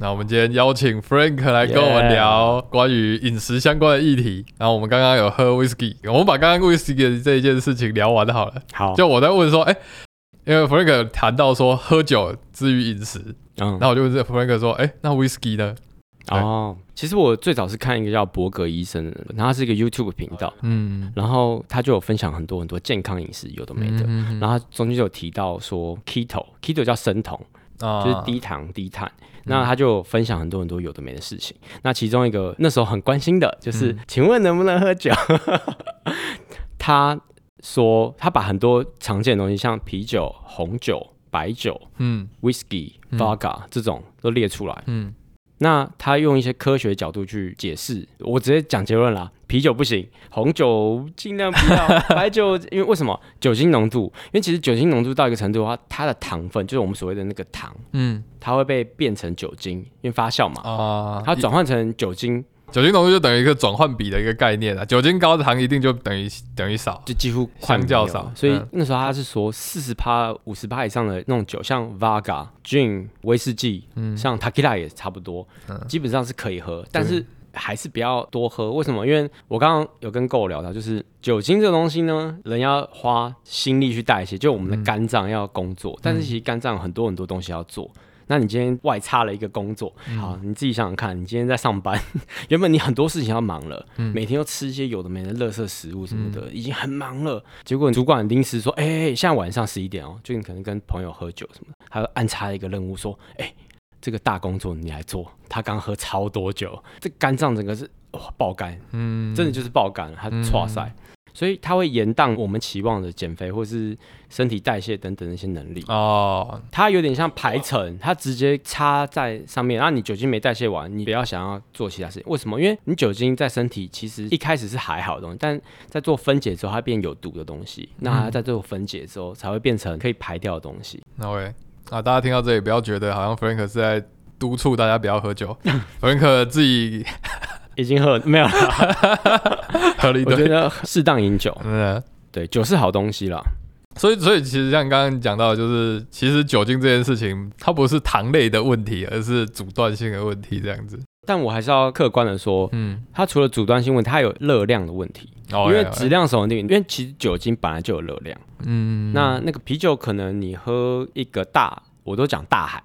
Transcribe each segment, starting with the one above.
那我们今天邀请 Frank 来跟我们聊关于饮食相关的议题。然后我们刚刚有喝 whisky，我们把刚刚 whisky 的这一件事情聊完好了。好，就我在问说，哎、因为 Frank 谈到说喝酒之于饮食，嗯然，后我就问这 Frank 说，哎、那 whisky 呢？哦，其实我最早是看一个叫伯格医生然后他是一个 YouTube 频道，嗯，然后他就有分享很多很多健康饮食，有的没的。嗯然后他中间就有提到说 keto，keto 叫生酮，啊就是低糖低碳。那他就分享很多很多有的没的事情。那其中一个那时候很关心的就是，嗯请问能不能喝酒？他说他把很多常见的东西，像啤酒、红酒、白酒、嗯 whisky、嗯 vodka 这种都列出来。嗯那他用一些科学角度去解释，我直接讲结论啦，啤酒不行，红酒尽量不要，白酒因为为什么酒精浓度？因为其实酒精浓度到一个程度的话，它的糖分就是我们所谓的那个糖，嗯它会被变成酒精，因为发酵嘛，啊，它转换成酒精酒精浓度就等于一个转换比的一个概念啊，酒精高的糖一定就等于等于少。就几乎相较少所以嗯那时候他是说四十趴、五十趴以上的那种酒，像 Vaga、Gin、威士忌，嗯像 Takila 也差不多，嗯基本上是可以喝，但是还是不要多喝。为什么？因为我刚刚有跟 Go 聊到，就是酒精这个东西呢，人要花心力去代谢，就我们的肝脏要工作，但是其实肝脏有很多很多东西要做。那你今天外插了一个工作，好，你自己想想看，你今天在上班，原本你很多事情要忙了，每天都吃一些有的没的垃圾食物什么的，已经很忙了。结果主管临时说，哎、欸，现在晚上十一点哦，就你可能跟朋友喝酒什么。的，他就安插了一个任务说，哎、这个大工作你来做。他刚喝超多酒，这肝脏整个是哇爆肝，嗯，真的就是爆肝了，他唰塞。所以它会延宕我们期望的减肥或是身体代谢等等那些能力。哦，它有点像排程，它直接插在上面，然后你酒精没代谢完，你不要想要做其他事情。为什么？因为你酒精在身体其实一开始是还好的东西，但在做分解之后，它变有毒的东西。那它在做分解之后，才会变成可以排掉的东西。那 OK 啊，大家听到这里不要觉得好像 Frank 是在督促大家不要喝酒，Frank 自己已经喝没有了，喝了一堆，我觉得适当饮酒，嗯。对，酒是好东西啦。所以，所以其实像刚刚讲到的，就是其实酒精这件事情，它不是糖类的问题，而是阻断性的问题，这样子。但我还是要客观的说，嗯，它除了阻断性问题，它有热量的问题，哦因为质，量守恒定律，因为其实酒精本来就有热量。嗯，那那个啤酒可能你喝一个大，我都讲大海，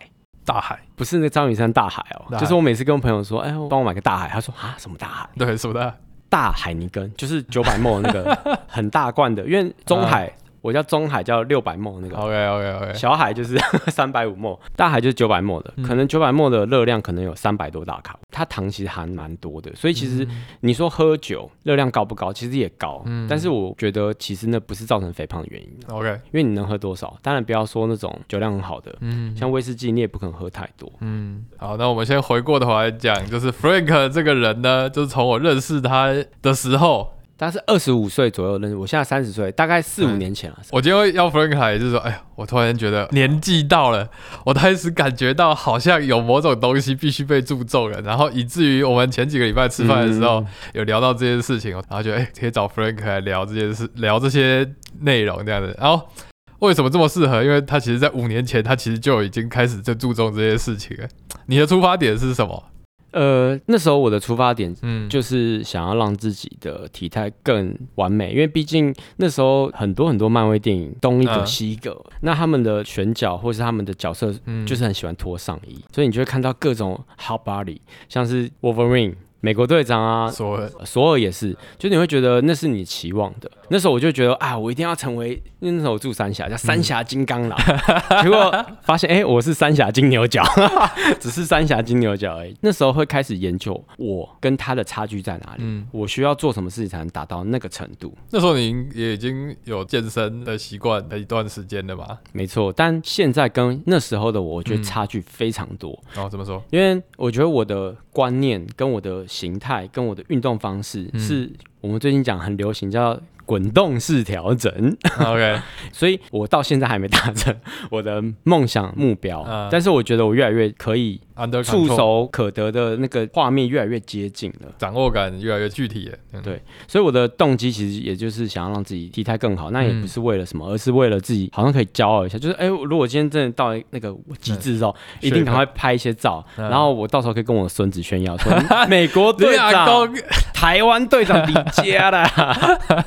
大海，不是那个张雨山大海哦，大海。就是我每次跟朋友说，哎，帮我买个大海，他说啊什么大海？对，什么的，大海泥根就是九百沫那个 很大罐的，因为中海、我叫中海叫六百沫那个。OK OK OK，小海就是 三百五沫，大海就是九百沫的，可能九百沫的热量可能有三百多大卡，它糖其实含蛮多的，所以其实你说喝酒热量高不高，其实也高，嗯。但是我觉得其实那不是造成肥胖的原因，OK，因为你能喝多少，当然不要说那种酒量很好的，嗯。像威士忌你也不可能喝太多，嗯，好，那我们先回过头来讲，就是 Frank 这个人呢，就是从我认识他的时候，他是二十五岁左右认识，我现在三十岁，大概四五年前了，我今天要 Frank 来，就是说，哎呀，我突然觉得年纪到了，我开始感觉到好像有某种东西必须被注重了，然后以至于我们前几个礼拜吃饭的时候、嗯有聊到这件事情，然后觉得哎，可以找 Frank 来聊这件事，聊这些内容这样子。然后为什么这么适合？因为他其实在五年前，他其实就已经开始在注重这些事情了。你的出发点是什么？呃，那时候我的出发点嗯，就是想要让自己的体态更完美，因为毕竟那时候很多很多漫威电影东一个嗯西一个，那他们的选角或是他们的角色嗯就是很喜欢脱上衣，所以你就会看到各种 hot body，像是 Wolverine。美国队长啊，索尔索尔也是，就你会觉得那是你期望的。那时候我就觉得啊，我一定要成为，那时候我住三峡，叫三峡金刚狼。结果发现，哎、我是三峡金牛角，只是三峡金牛角而已。那时候会开始研究我跟他的差距在哪里，嗯我需要做什么事情才能达到那个程度。那时候你也已经有健身的习惯的一段时间了吧？没错，但现在跟那时候的我，我觉得差距非常多。然后怎么说？因为我觉得我的观念、跟我的形态、跟我的运动方式，是我们最近讲很流行叫滚动式调整，OK，所以我到现在还没达成我的梦想目标，嗯。但是我觉得我越来越可以 under 触手可得的那个画面越来越接近了。掌握感越来越具体了。嗯对所以我的动机其实也就是想要让自己体态更好，那也嗯不是为了什么，而是为了自己好像可以骄傲一下，就是哎、如果今天真的到那个极致之后，一定赶快拍一些照，嗯然后我到时候可以跟我的孙子炫耀说，美国队长、公，台湾队长李佳啦，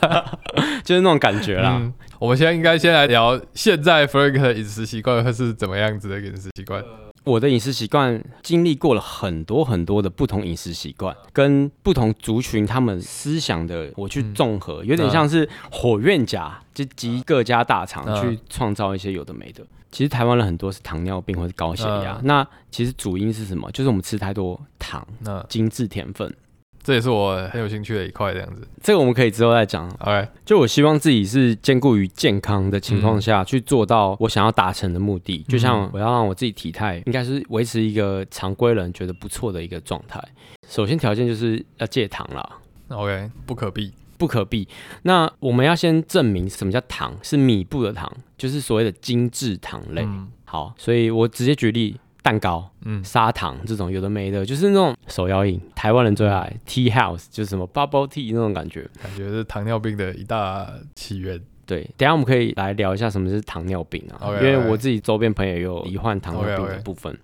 就是那种感觉啦。嗯，我们现在应该先来聊现在 Frank 的饮食习惯会是怎么样子的饮食习惯。我的饮食习惯经历过了很多很多的不同饮食习惯，跟不同族群他们思想的我去综合，有点像是火院甲，就集各家大厂嗯去创造一些有的没的。其实台湾人很多是糖尿病或是高血压，嗯那其实主因是什么？就是我们吃太多糖、那精致甜分。这也是我很有兴趣的一块，这样子。这个我们可以之后再讲。OK，就我希望自己是兼顾于健康的情况下、去做到我想要达成的目的，就像我要让我自己体态应该是维持一个常规人觉得不错的一个状态。首先条件就是要戒糖啦。OK，不可避。不可避。那我们要先证明什么叫糖，是米布的糖，就是所谓的精致糖类。嗯好，所以我直接举例，蛋糕、嗯砂糖这种有的没的，就是那种手摇饮，台湾人最爱 tea house，就是什么 bubble tea 那种感觉。感觉是糖尿病的一大起源。对，等一下我们可以来聊一下什么是糖尿病啊因为我自己周边朋友也有罹患糖尿病的部分。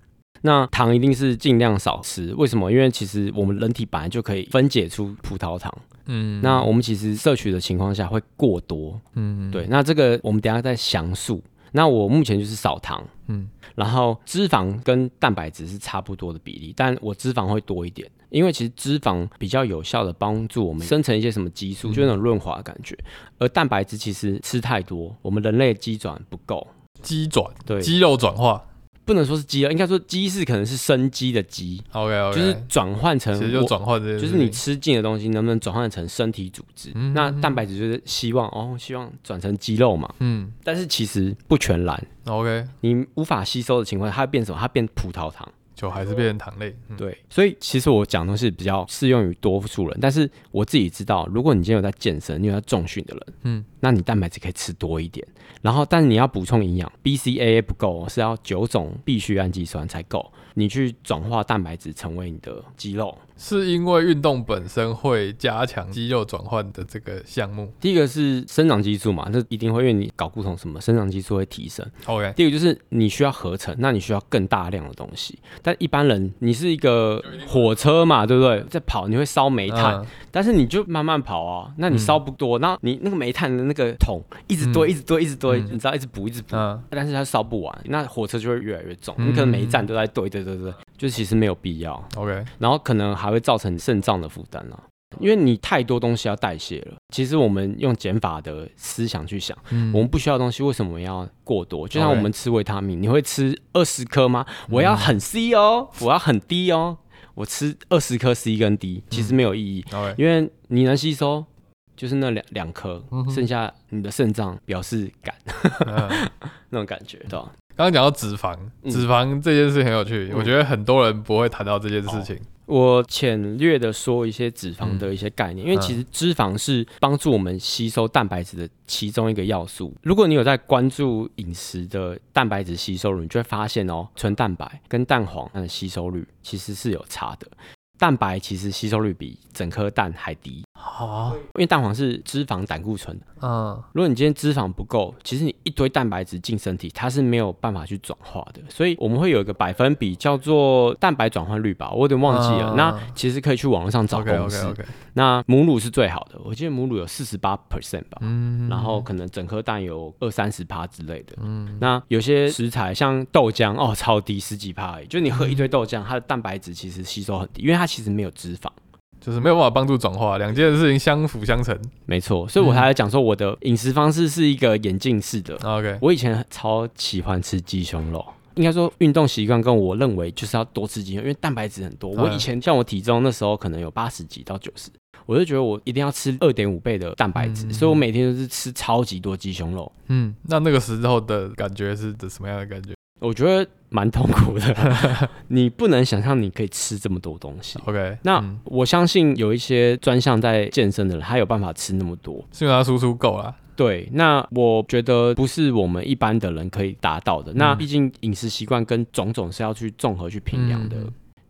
那糖一定是尽量少吃，为什么？因为其实我们人体本来就可以分解出葡萄糖，嗯那我们其实摄取的情况下会过多，嗯对，那这个我们等一下再详述。那我目前就是少糖，嗯然后脂肪跟蛋白质是差不多的比例，但我脂肪会多一点，因为其实脂肪比较有效的帮助我们生成一些什么激素，就那种润滑的感觉。而蛋白质其实吃太多，我们人类的肌转不够，肌转，对，肌肉转化。不能说是肌了，应该说肌是可能是生肌的肌，OK OK，就是转换成其实就转换就是你吃进的东西能不能转换成身体组织？嗯那蛋白质就是希望哦，希望转成肌肉嘛，嗯但是其实不全然，OK，你无法吸收的情况下，它会变什么？它变葡萄糖。就还是变成糖类。嗯对，所以其实我讲的东西比较适用于多数人，但是我自己知道，如果你今天有在健身，你有在重训的人，嗯，那你蛋白质可以吃多一点，然后但是你要补充营养，BCAA 不够哦，是要九种必需氨基酸才够，你去转化蛋白质成为你的肌肉。是因为运动本身会加强肌肉转换的这个项目。第一个是生长激素嘛，这一定会因为你搞固酮什么，生长激素会提升。OK，第二个就是你需要合成，那你需要更大量的东西。但一般人，你是一个火车嘛，对不对？在跑你会烧煤炭，嗯但是你就慢慢跑啊，那你烧不多，然后你那个煤炭的那个桶一直堆，一直堆，一直堆，你知道一直补，一直补，嗯但是它烧不完，那火车就会越来越重，嗯你可能每一站都在堆，堆，堆，堆，就其实没有必要，OK，然后可能还会造成肾脏的负担啊。因为你太多东西要代谢了，其实我们用减法的思想去想，嗯。我们不需要的东西，为什么要过多？就像我们吃维他命，你会吃二十颗吗？我要很 C 哦，我要很低哦，我吃二十颗 C 跟 D，其实没有意义。因为你能吸收就是那两两颗，嗯剩下你的肾脏表示感。嗯。那种感觉，对吧？刚刚讲到脂肪，嗯脂肪这件事很有趣，嗯我觉得很多人不会谈到这件事情。我浅略的说一些脂肪的一些概念，因为其实脂肪是帮助我们吸收蛋白质的其中一个要素。如果你有在关注饮食的蛋白质吸收率，你就会发现哦，纯蛋白跟蛋黄它的吸收率其实是有差的。蛋白其实吸收率比整颗蛋还低，好，因为蛋黄是脂肪胆固醇的。嗯如果你今天脂肪不够，其实你一堆蛋白质进身体，它是没有办法去转化的。所以我们会有一个百分比叫做蛋白转换率吧，我有点忘记了。嗯那其实可以去网络上找公。OK，那母乳是最好的，我记得母乳有四十八 percent 吧。嗯然后可能整颗蛋有二三十趴之类的，嗯那有些食材像豆浆哦，超低十几趴而已，就你喝一堆豆浆，它的蛋白质其实吸收很低，因为它其实没有脂肪。就是没有办法帮助转化，两件事情相辅相成。没错，所以我才来讲说我的饮食方式是一个眼镜式的。OK，我以前超喜欢吃鸡胸肉，应该说运动习惯跟我认为就是要多吃鸡胸，因为蛋白质很多。嗯我以前像我体重那时候可能有八十几到九十，我就觉得我一定要吃二点五倍的蛋白质，嗯所以我每天都是吃超级多鸡胸肉。嗯，那那个时候的感觉是什么样的感觉我觉得蛮痛苦的，你不能想象你可以吃这么多东西。？OK，那嗯我相信有一些专项在健身的人，他有办法吃那么多。是因为他输出够了。对，那我觉得不是我们一般的人可以达到的。那毕竟饮食习惯跟种种是要去综合去评量的。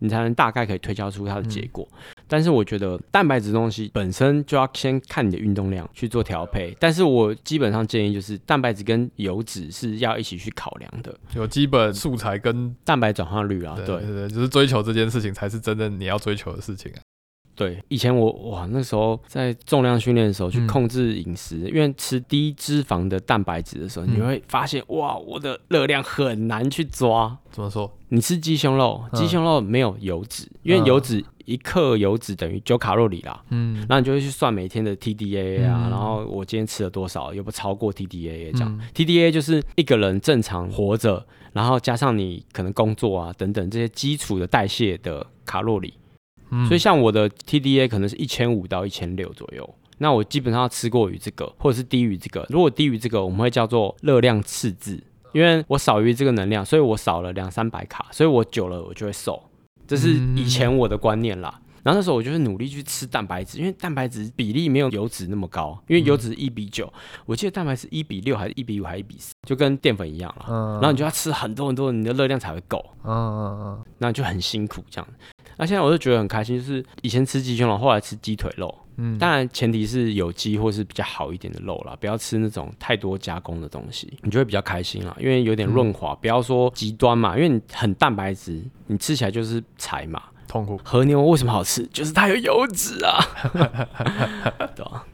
你才能大概可以推敲出它的结果，但是我觉得蛋白质东西本身就要先看你的运动量去做调配。但是我基本上建议就是蛋白质跟油脂是要一起去考量的，有基本素材跟蛋白转化率啊，对对对，就是追求这件事情才是真正你要追求的事情啊。对，以前我哇，那时候在重量训练的时候去控制饮食，因为吃低脂肪的蛋白质的时候，你会发现哇，我的热量很难去抓。怎么说？你吃鸡胸肉，鸡胸肉没有油脂，因为油脂一克油脂等于九卡路里啦。嗯，那你就会去算每天的 TDA 啊，然后我今天吃了多少，有不超过 TDA 这样。TDA 就是一个人正常活着，然后加上你可能工作啊等等这些基础的代谢的卡路里。所以像我的 TDA 可能是一千五到一千六左右，那我基本上要吃过于这个，或者是低于这个。如果低于这个，我们会叫做热量赤字，因为我少于这个能量，所以我少了两三百卡，所以我久了我就会瘦。这是以前我的观念啦。然后那时候我就是努力去吃蛋白质，因为蛋白质比例没有油脂那么高，因为油脂一比九，我记得蛋白质一比六还是一比五还是一比四，就跟淀粉一样了。嗯然后你就要吃很多很多，你的热量才会够。嗯嗯嗯，那就很辛苦这样。那现在我就觉得很开心，就是以前吃鸡胸肉，后来吃鸡腿肉。嗯，当然前提是有机或是比较好一点的肉啦，不要吃那种太多加工的东西，你就会比较开心啦，因为有点润滑。不要说极端嘛，因为你很蛋白质，你吃起来就是柴嘛，痛苦。和牛为什么好吃？就是它有油脂啊，对吧？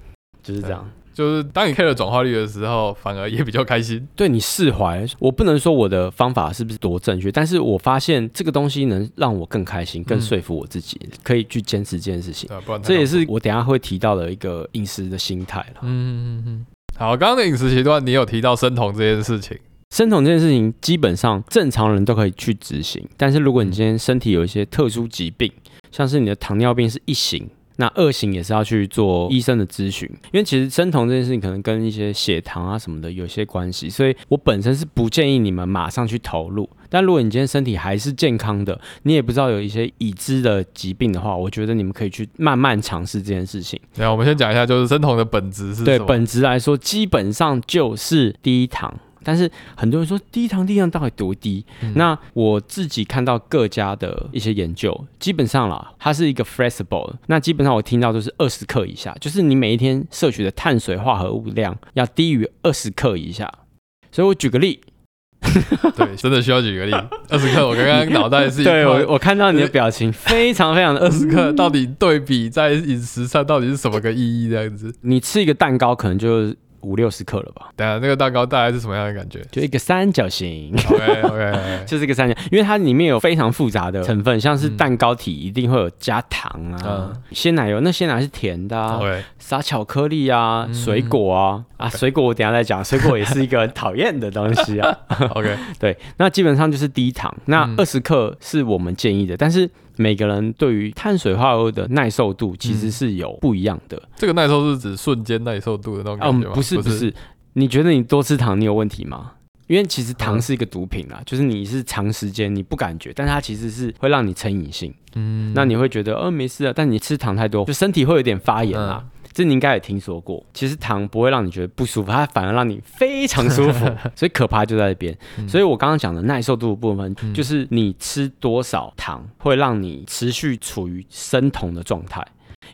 就是这样。就是当你 K 了转化率的时候，反而也比较开心。对你释怀，我不能说我的方法是不是多正确，但是我发现这个东西能让我更开心，更说服我自己，可以去坚持这件事情。这也是我等下会提到的一个饮食的心态了。嗯嗯嗯。好，刚刚的饮食习惯，你有提到生酮这件事情。生酮这件事情，基本上正常人都可以去执行，但是如果你今天身体有一些特殊疾病，像是你的糖尿病是一型。那二型也是要去做医生的咨询，因为其实生酮这件事情可能跟一些血糖啊什么的有些关系，所以我本身是不建议你们马上去投入。但如果你今天身体还是健康的，你也不知道有一些已知的疾病的话，我觉得你们可以去慢慢尝试这件事情。那我们先讲一下，就是生酮的本质是对本质来说，基本上就是低糖。但是很多人说低糖低量到底多低？那我自己看到各家的一些研究，基本上啦，它是一个 flexible。那基本上我听到都是二十克以下，就是你每一天摄取的碳水化合物量要低于二十克以下。所以我举个例，对，真的需要举个例，二十克。我刚刚脑袋是对我我看到你的表情非常非常的二十克，到底对比在饮食上到底是什么个意义？这样子，你吃一个蛋糕可能就。五六十克了吧？对啊，那个蛋糕大概是什么样的感觉？就一个三角形。OK OK，就是一个三角，因为它里面有非常复杂的成分，像是蛋糕体一定会有加糖啊，鲜奶油，那鲜奶是甜的啊，撒巧克力啊，水果啊啊，水果我等下再讲，水果也是一个讨厌的东西啊。OK，对，那基本上就是低糖，那二十克是我们建议的，但是。每个人对于碳水化合物的耐受度其实是有不一样的。这个耐受是指瞬间耐受度的那种感觉吗？不是不是，你觉得你多吃糖你有问题吗？因为其实糖是一个毒品啊，就是你是长时间你不感觉，但它其实是会让你成瘾性。嗯，那你会觉得呃没事啊，但你吃糖太多，就身体会有点发炎啊。这你应该也听说过，其实糖不会让你觉得不舒服，它反而让你非常舒服，所以可怕就在这边。所以我刚刚讲的耐受度的部分，就是你吃多少糖会让你持续处于生酮的状态，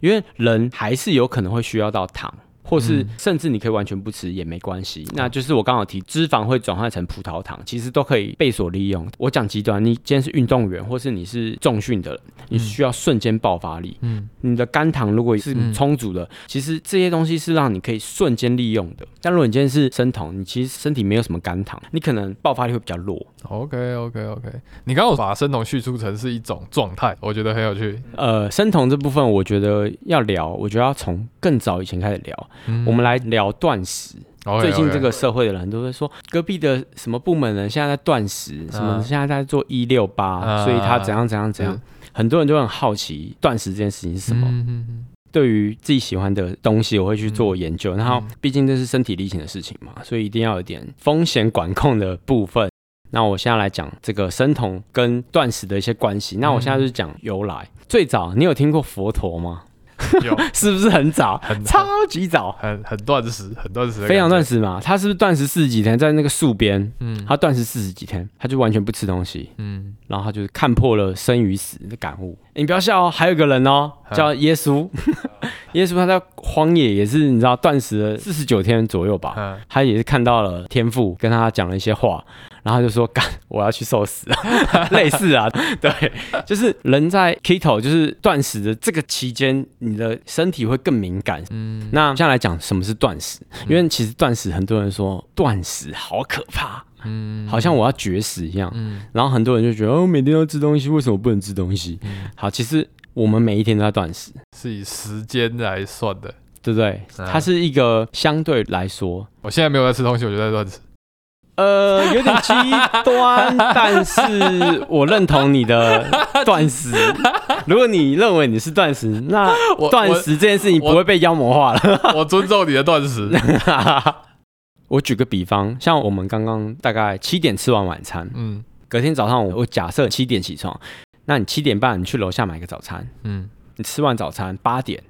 因为人还是有可能会需要到糖。或是甚至你可以完全不吃也没关系，那就是我刚好提脂肪会转换成葡萄糖，其实都可以被所利用。我讲极端，你今天是运动员，或是你是重训的人，你需要瞬间爆发力，嗯，你的肝糖如果是充足的，其实这些东西是让你可以瞬间利用的。但如果你今天是生酮，你其实身体没有什么肝糖，你可能爆发力会比较弱。OK OK OK，你刚刚把生酮叙述成是一种状态，我觉得很有趣。呃，生酮这部分我觉得要聊，我觉得要从更早以前开始聊。我们来聊断食。最近这个社会的人都会说，隔壁的什么部门人现在在断食，什么现在在做一六八，所以他怎样怎样怎样。很多人都很好奇断食这件事情是什么。对于自己喜欢的东西，我会去做研究。然后，毕竟这是身体力行的事情嘛，所以一定要有点风险管控的部分。那我现在来讲这个生酮跟断食的一些关系。那我现在就是讲由来。最早你有听过佛陀吗？有。是不是很早？很超级早，很很断食，很断食非常断食嘛。他是不是断食四十几天，在那个树边，嗯。他断食四十几天，他就完全不吃东西，嗯。然后他就是看破了生与死的感悟。你不要笑哦，还有一个人哦，嗯。叫耶稣。耶稣他在荒野也是你知道断食了四十九天左右吧，嗯。他也是看到了天父跟他讲了一些话，然后就说干我要去受死，类似啊，对，就是人在 keto 就是断食的这个期间，你的身体会更敏感。嗯那现在来讲什么是断食，因为其实断食很多人说断食好可怕，嗯好像我要绝食一样。嗯然后很多人就觉得哦，每天都吃东西，为什么不能吃东西？嗯好，其实我们每一天都在断食，是以时间来算的。对不对？嗯它是一个相对来说，我现在没有在吃东西，我就在断食。呃，有点极端，但是我认同你的断食。如果你认为你是断食，那我断食这件事情不会被妖魔化了。我 我尊重你的断食。我举个比方，像我们刚刚大概七点吃完晚餐，嗯隔天早上我我假设七点起床，那你七点半你去楼下买个早餐，嗯你吃完早餐八点，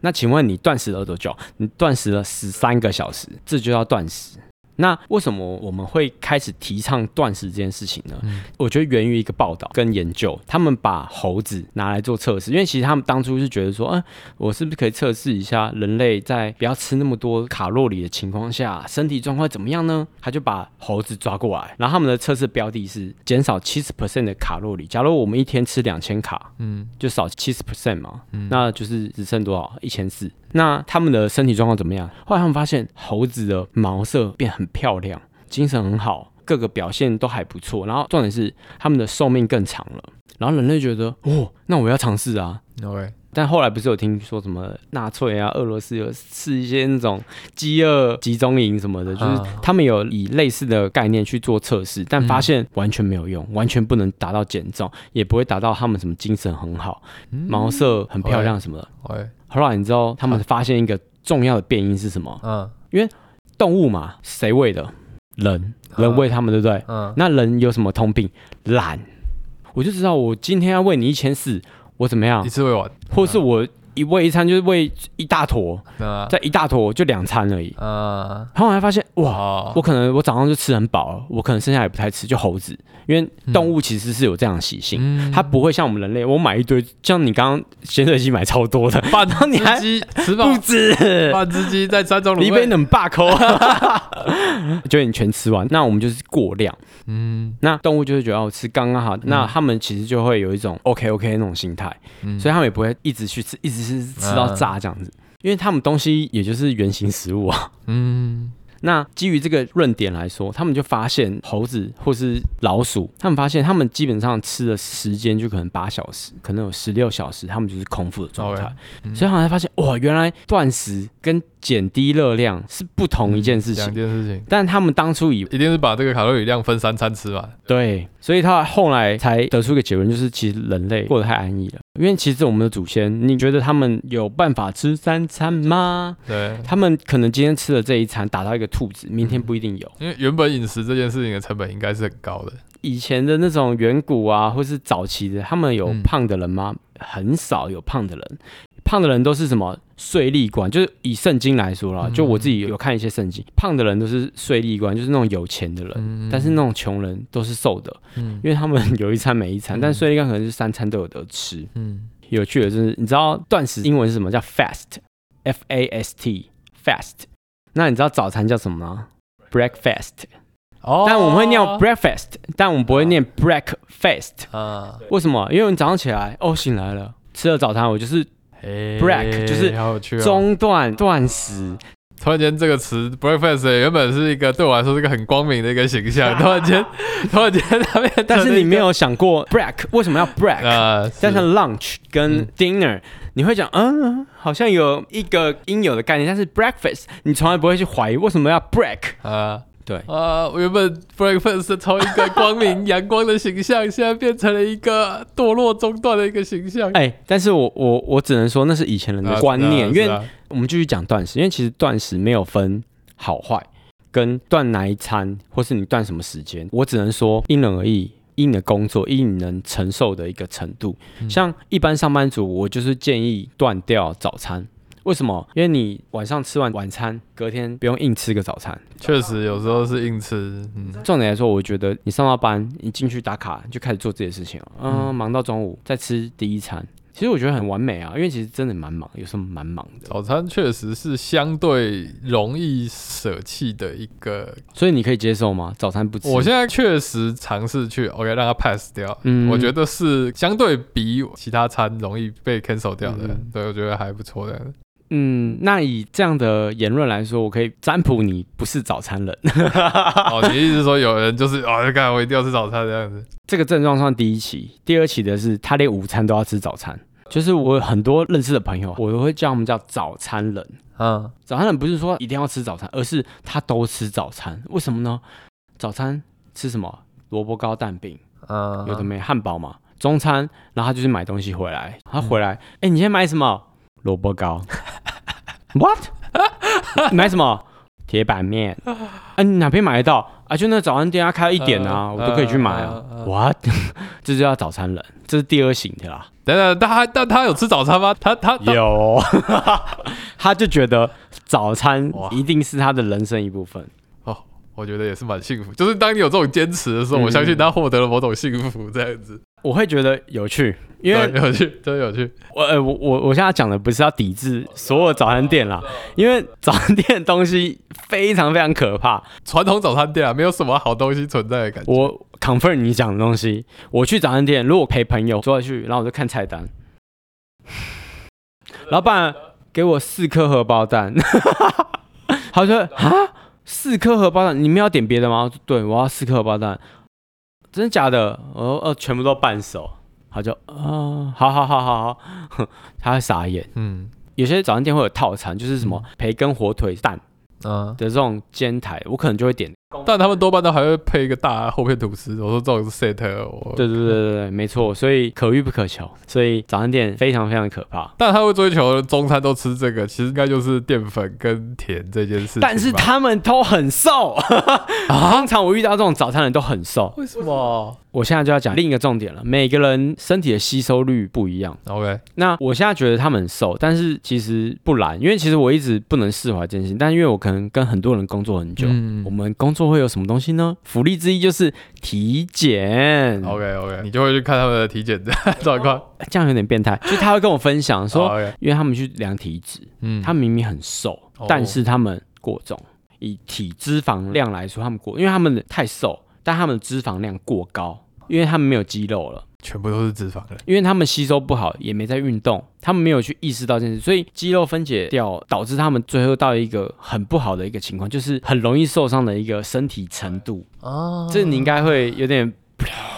那请问你断食了多久？你断食了十三个小时，这就叫断食。那为什么我们会开始提倡断食这件事情呢？嗯我觉得源于一个报道跟研究，他们把猴子拿来做测试，因为其实他们当初是觉得说，嗯、我是不是可以测试一下人类在不要吃那么多卡路里的情况下，身体状况怎么样呢？他就把猴子抓过来，然后他们的测试标的是减少七十 percent 的卡路里。假如我们一天吃两千卡，嗯就少七十 percent 嘛，嗯那就是只剩多少？一千四。那他们的身体状况怎么样？后来他们发现猴子的毛色变很漂亮，精神很好，各个表现都还不错。然后重点是他们的寿命更长了。然后人类觉得，哦，那我要尝试啊。，OK，但后来不是有听说什么纳粹啊、俄罗斯有是一些那种饥饿集中营什么的，就是啊他们有以类似的概念去做测试，但发现完全没有用，完全不能达到减重，也不会达到他们什么精神很好、毛色很漂亮什么的。后来你知道他们发现一个重要的变因是什么？嗯因为动物嘛，谁喂的？人，人喂他们，对不对？嗯那人有什么通病？懒。我就知道，我今天要喂你一千四，我怎么样一？次喂完，或是我一喂一餐就是喂一大坨，那再一大坨就两餐而已。嗯。然后我还发现，哇，哇我可能我早上就吃很饱了，我可能剩下也不太吃，就猴子，因为动物其实是有这样的习性，嗯。它不会像我们人类，我买一堆，像你刚刚咸水鸡买超多的，半后你还只鸡吃饱。不，止，半只鸡在山中卤味，你被冷霸口，就你全吃完，那我们就是过量。嗯。那动物就会觉得我吃刚刚好，那他们其实就会有一种 OK OK 那种心态，嗯。所以他们也不会一直去吃，一直是吃到炸这样子，因为他们东西也就是原型食物啊。嗯那基于这个论点来说，他们就发现猴子或是老鼠，他们发现他们基本上吃的时间就可能八小时，可能有十六小时，他们就是空腹的状态嗯所以后来发现哇，原来断食跟减低热量是不同一件事情。两件事情，但他们当初以一定是把这个卡路里量分三餐吃完。对，所以他后来才得出一个结论，就是其实人类过得太安逸了。因为其实我们的祖先，你觉得他们有办法吃三餐吗？对，他们可能今天吃了这一餐打到一个兔子，明天不一定有。因为原本饮食这件事情的成本应该是很高的。以前的那种远古啊，或是早期的，他们有嗯胖的人吗？很少有胖的人。胖的人都是什么税吏官？就是以圣经来说啦，嗯就我自己有看一些圣经，胖的人都是税吏官，就是那种有钱的人。嗯但是那种穷人都是瘦的，嗯因因为他们有一餐没一餐，嗯但税吏官可能是三餐都有得吃。嗯有趣的就是，你知道断食英文是什么？叫 fast，f a s t，fast。那你知道早餐叫什么吗？breakfast。哦但我们会念 breakfast，但我们不会念 breakfast。啊为什么？因为你早上起来，哦，醒来了，吃了早餐，我就是嘿 break，就是。中断断食。突然间这个词 breakfast 原本是一个对我来说是一个很光明的一个形象，突然间突然间它变但是你没有有想过 break 为什么要 break？呃，加上 lunch 跟嗯 dinner，、你会讲，嗯，好像有一个应有的概念，但是 breakfast 你从来不会去怀疑为什么要 break。啊对，啊，我原本 breakfast 从一个光明阳光的形象，现在变成了一个堕落中断的一个形象。哎、但是我我我只能说那是以前人的啊观念，因为啊我们继续讲断食，因为其实断食没有分好坏，跟断哪一餐或是你断什么时间，我只能说因人而异，因你的工作，因你能承受的一个程度。像一般上班族，我就是建议断掉早餐。为什么？因为你晚上吃完晚餐，隔天不用硬吃个早餐。确实，有时候是硬吃。嗯，重点来说，我觉得你上到班，你进去打卡就开始做这些事情了。嗯，忙到中午再吃第一餐。其实我觉得很完美啊，因为其实真的蛮忙，有时候蛮忙的。早餐确实是相对容易舍弃的一个，所以你可以接受吗？早餐不吃？我现在确实尝试去 OK 让它 pass 掉，嗯，我觉得是相对比其他餐容易被 cancel 掉的，对我觉得还不错的。嗯，那以这样的言论来说，我可以占卜你不是早餐人。哦，你意思是说有人就是哦，干我一定要吃早餐这样子？这个症状算第一期，第二期的是他连午餐都要吃早餐。就是我很多认识的朋友，我都会叫他们叫早餐人。嗯，早餐人不是说一定要吃早餐，而是他都吃早餐。为什么呢？早餐吃什么？萝卜糕、蛋饼，嗯，有的没汉堡嘛。中餐，然后他就是买东西回来，他回来，哎，你先买什么？萝卜糕。What？买什么？铁板面。啊，你哪边买得到？啊，就那早餐店，他开一点啊，我都可以去买啊。What？这就叫早餐人，这是第二型的啦。等等，但他但他有吃早餐吗？他他有，他就觉得早餐一定是他的人生一部分。哦，我觉得也是蛮幸福。就是当你有这种坚持的时候，我相信他获得了某种幸福，这样子。我会觉得有趣，因为有趣，真有趣。我呃，我我我现在讲的不是要抵制所有早餐店啦，因为早餐店的东西非常非常可怕。传统早餐店啊，没有什么好东西存在的感觉。我 confirm 你讲的东西，我去早餐店，如果陪朋友坐下去，然后我就看菜单，老板给我四颗荷包蛋，他说啊，四颗荷包蛋，你们要点别的吗？对，我要四颗荷包蛋。真的假的？哦哦，全部都半熟，他就啊，好好好好好，他会傻眼。嗯，有些早餐店会有套餐，就是什么培根、火腿、蛋。嗯的这种煎台，我可能就会点，但他们多半都还会配一个大厚片吐司。我说这种是 set，对对对对对，没错，所以可遇不可求，所以早餐店非常非常可怕。但他会追求中餐都吃这个，其实应该就是淀粉跟甜这件事。但是他们都很瘦，通常我遇到这种早餐人都很瘦，为什么？我现在就要讲另一个重点了。每个人身体的吸收率不一样。OK，那我现在觉得他们很瘦，但是其实不然，因为其实我一直不能释怀这件事情。但因为我可能跟很多人工作很久，我们工作会有什么东西呢？福利之一就是体检。OK OK，你就会去看他们的体检的 状况。这样有点变态，就他会跟我分享说，因为他们去量体脂，嗯，他明明很瘦，但是他们过重。以体脂肪量来说，他们过，因为他们太瘦。但他们的脂肪量过高，因为他们没有肌肉了，全部都是脂肪了。因为他们吸收不好，也没在运动，他们没有去意识到这件事，所以肌肉分解掉，导致他们最后到一个很不好的一个情况，就是很容易受伤的一个身体程度。哦，这你应该会有点。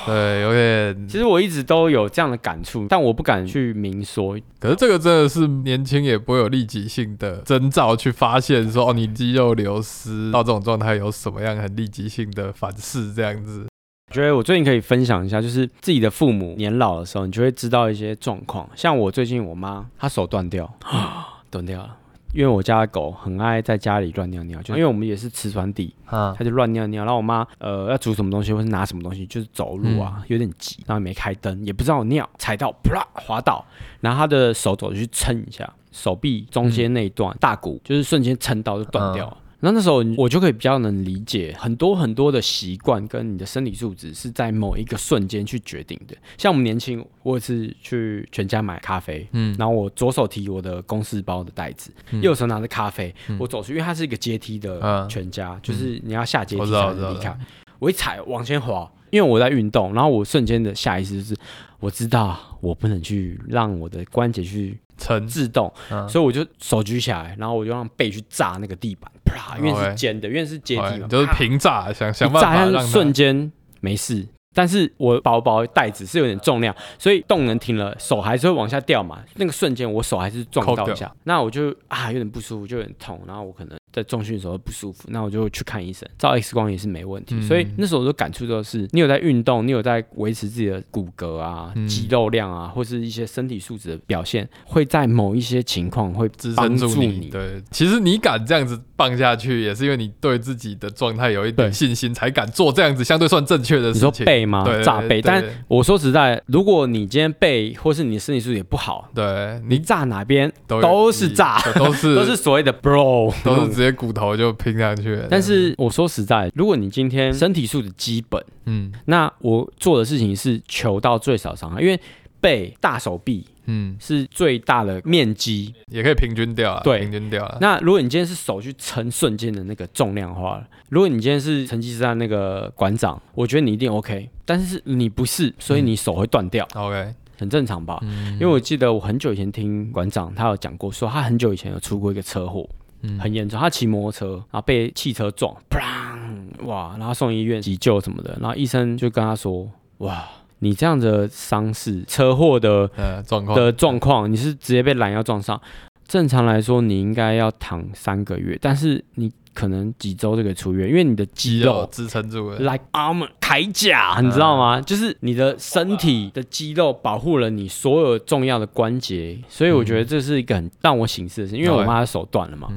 对，有点。其实我一直都有这样的感触，但我不敢去明说。可是这个真的是年轻也不会有立即性的征兆去发现，说哦，你肌肉流失到这种状态有什么样很立即性的反噬？这样子，我觉得我最近可以分享一下，就是自己的父母年老的时候，你就会知道一些状况。像我最近我妈，她手断掉，断掉了。因为我家的狗很爱在家里乱尿尿，就因为我们也是瓷砖地，它就乱尿尿。然后我妈呃要煮什么东西或是拿什么东西，就是走路啊有点急，然后没开灯，也不知道尿踩到，啪滑倒，然后她的手肘就去撑一下，手臂中间那一段大骨就是瞬间撑到就断掉了。那那时候我就可以比较能理解很多很多的习惯跟你的身体素质是在某一个瞬间去决定的。像我们年轻，我也是去全家买咖啡，嗯，然后我左手提我的公事包的袋子，右手拿着咖啡，我走出，因为它是一个阶梯的全家，就是你要下阶梯才能离开。我一踩往前滑，因为我在运动，然后我瞬间的下意识就是我知道我不能去让我的关节去。成自动，所以我就手举起来，然后我就让背去炸那个地板，啪！因为是尖的，因为是阶梯嘛，就是平炸，想想办法让瞬间没事。但是我薄薄袋子是有点重量，所以动能停了，手还是会往下掉嘛。那个瞬间我手还是撞到一下，那我就啊有点不舒服，就有点痛，然后我可能在重训的时候不舒服，那我就去看医生，照 X 光也是没问题。嗯所以那时候我就感触到是，你有在运动，你有在维持自己的骨骼啊、嗯肌肉量啊，或是一些身体素质的表现，会在某一些情况会支帮撑住助你。对，其实你敢这样子棒下去，也是因为你对自己的状态有一点信心，才敢做这样子相对算正确的事情你说。背吗？对炸背，但我说实在，如果你今天背或是你的身体素质也不好，对你你炸哪边都都是炸，都是都是所谓的 bro，都是 直接骨头就拼上去了。但是我说实在，如果你今天身体素质基本，嗯那我做的事情是求到最少伤害，因为背大手臂嗯，是最大的面积。也可以平均掉啊，对平均掉啊。那如果你今天是手去撑瞬间的那个重量化了，如果你今天是成吉思汗那个馆长，我觉得你一定 OK，但是你不是，所以你手会断掉，OK，很正常吧？嗯因为我记得我很久以前听馆长他有讲过，说他很久以前有出过一个车祸，嗯。很严重，他骑摩托车，然后被汽车撞，砰，哇，然后送医院急救什么的，然后医生就跟他说，哇，你这样的伤势，车祸的呃状况。的状况，你是直接被拦腰撞上，正常来说你应该要躺三个月，但是你可能几周就可以出院，因为你的肌肉。支撑住了。like armor 铠甲，你知道吗？就是你的身体的肌肉保护了你所有重要的关节，所以我觉得这是一个很让我醒思的事情，因为我妈的手断了嘛。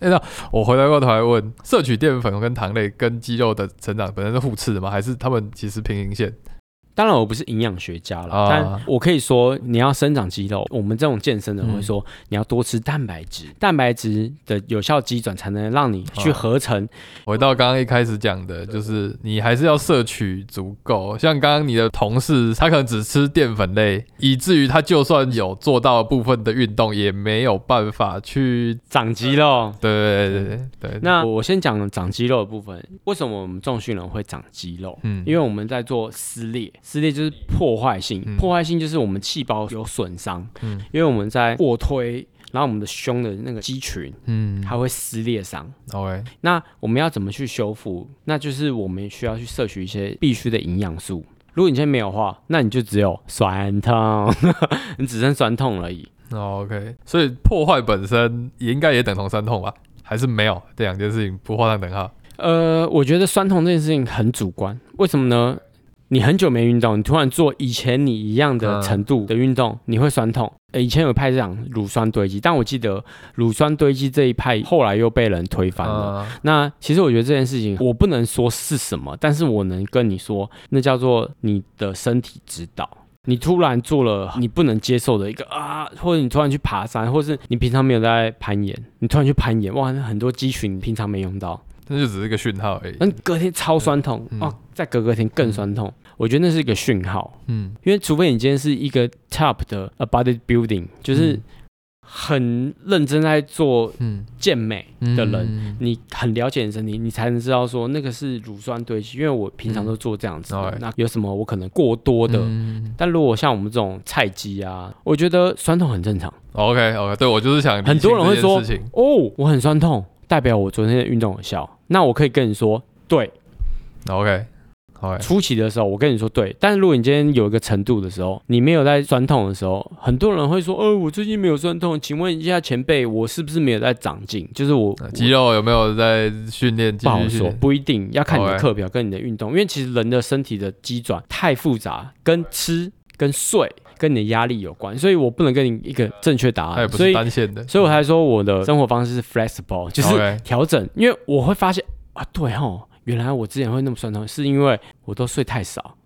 哎、那我回来过头来问，摄取淀粉跟糖类跟肌肉的成长本身是互斥的吗？还是他们其实平行线？当然我不是营养学家了，啊但我可以说你要生长肌肉，我们这种健身的人会说、你要多吃蛋白质，蛋白质的有效机转才能让你去啊合成。回到刚刚一开始讲的，就是你还是要摄取足够。像刚刚你的同事，他可能只吃淀粉类，以至于他就算有做到部分的运动，也没有办法去。长肌肉。对对对对对。那我先讲长肌肉的部分，为什么我们重训人会长肌肉？嗯因为我们在做撕裂，撕裂就是破坏性，嗯破坏性就是我们细胞有损伤，嗯因为我们在卧推，然后我们的胸的那个肌群嗯它会撕裂伤。，OK，那我们要怎么去修复？那就是我们需要去摄取一些必须的营养素。如果你今天没有的话，那你就只有酸痛，你只剩酸痛而已。哦 OK，所以破坏本身也应该也等同酸痛吧？还是没有这两件事情不画上等号？呃，我觉得酸痛这件事情很主观，为什么呢？你很久没运动，你突然做以前你一样的程度的运动，你会酸痛。呃，以前有派是讲乳酸堆积，但我记得乳酸堆积这一派后来又被人推翻了。啊那其实我觉得这件事情，我不能说是什么，但是我能跟你说，那叫做你的身体指导。你突然做了你不能接受的一个啊，或者你突然去爬山，或是你平常没有在攀岩，你突然去攀岩，哇，那很多肌群你平常没用到，那就只是一个讯号而已。那隔天超酸痛、嗯。哦，再隔隔天更酸痛。我觉得那是一个讯号，嗯。因为除非你今天是一个 top 的 a body building，就是嗯。很认真在做嗯。健美的人，嗯。你很了解你身体，你才能知道说那个是乳酸堆积。因为我平常都做这样子，嗯那有什么我可能过多的。嗯。但如果像我们这种菜鸡啊，我觉得酸痛很正常。OK OK，对我就是想很多人清会说哦，我很酸痛，代表我昨天的运动有效。那我可以跟你说，对，OK OK，初期的时候，我跟你说对，但是如果你今天有一个程度的时候，你没有在酸痛的时候，很多人会说，呃，我最近没有酸痛，请问一下前辈，我是不是没有在长进？就是我呃肌肉有没有在训练？不好说，不一定要看你的课表跟你的运动，因为其实人的身体的机转太复杂，跟吃、跟睡、跟你的压力有关，所以我不能跟你一个正确答案，所以单线的。所以我才说我的生活方式是 flexible，就是调整，因为我会发现啊，对哦，原来我之前会那么酸痛，是因为我都睡太少。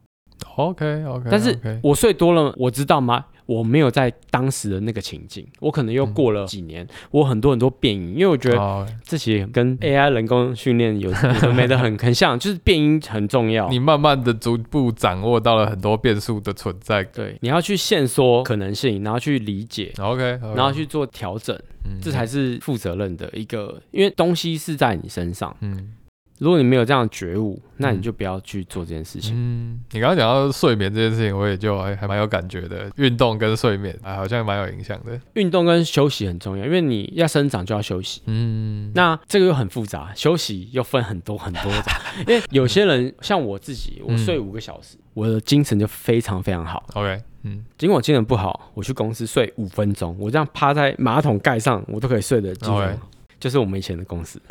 OK OK，但是我睡多了，我知道吗？我没有在当时的那个情境，我可能又过了几年，我很多很多变音，因为我觉得哦这些跟 AI 人工训练有没的很 很像，就是变音很重要。你慢慢的逐步掌握到了很多变数的存在。对，你要去限缩可能性，然后去理解，OK，然后去做调整，嗯这才是负责任的一个，因为东西是在你身上。嗯如果你没有这样的觉悟，那你就不要去做这件事情。嗯，你刚刚讲到睡眠这件事情，我也就还还蛮有感觉的。运动跟睡眠啊，好像蛮有影响的。运动跟休息很重要，因为你要生长就要休息。嗯，那这个又很复杂，休息又分很多很多种。因为有些人像我自己，我睡五个小时，我的精神就非常非常好。OK，嗯，尽管我精神不好，我去公司睡五分钟，我这样趴在马桶盖上，我都可以睡得 OK。就是我们以前的公司。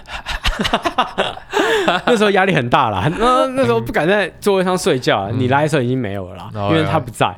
那时候压力很大啦，那那时候不敢在座位上睡觉。你来的时候已经没有了啦，因为他不在，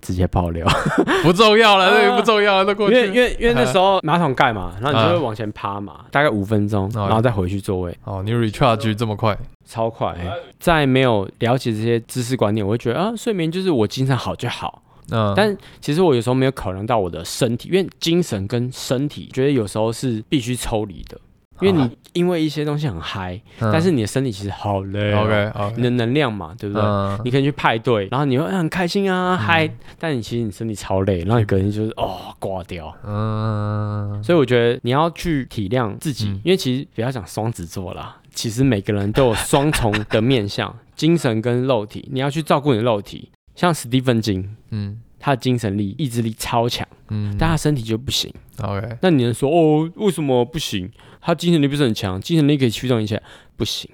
直接爆料，不重要了，那个不重要了，都过去。因为因为因为那时候马桶盖嘛，然后你就会往前趴嘛，大概五分钟，然后再回去座位。哦，你 recharge 这么快？超快。在没有了解这些知识观念，我会觉得啊，睡眠就是我精神好就好。嗯，但其实我有时候没有考量到我的身体，因为精神跟身体，觉得有时候是必须抽离的。因为你因为一些东西很嗨，但是你的身体其实好累。OK，你的能量嘛，对不对？你可以去派对，然后你会很开心啊嗨，但你其实你身体超累，然后你可能就是哦挂掉。嗯，所以我觉得你要去体谅自己，因为其实不要讲双子座啦，其实每个人都有双重的面相，精神跟肉体，你要去照顾你的肉体。像史蒂芬金，嗯，他的精神力、意志力超强，嗯，但他身体就不行。OK，那你能说哦，为什么不行？他精神力不是很强，精神力可以驱动一切，不行。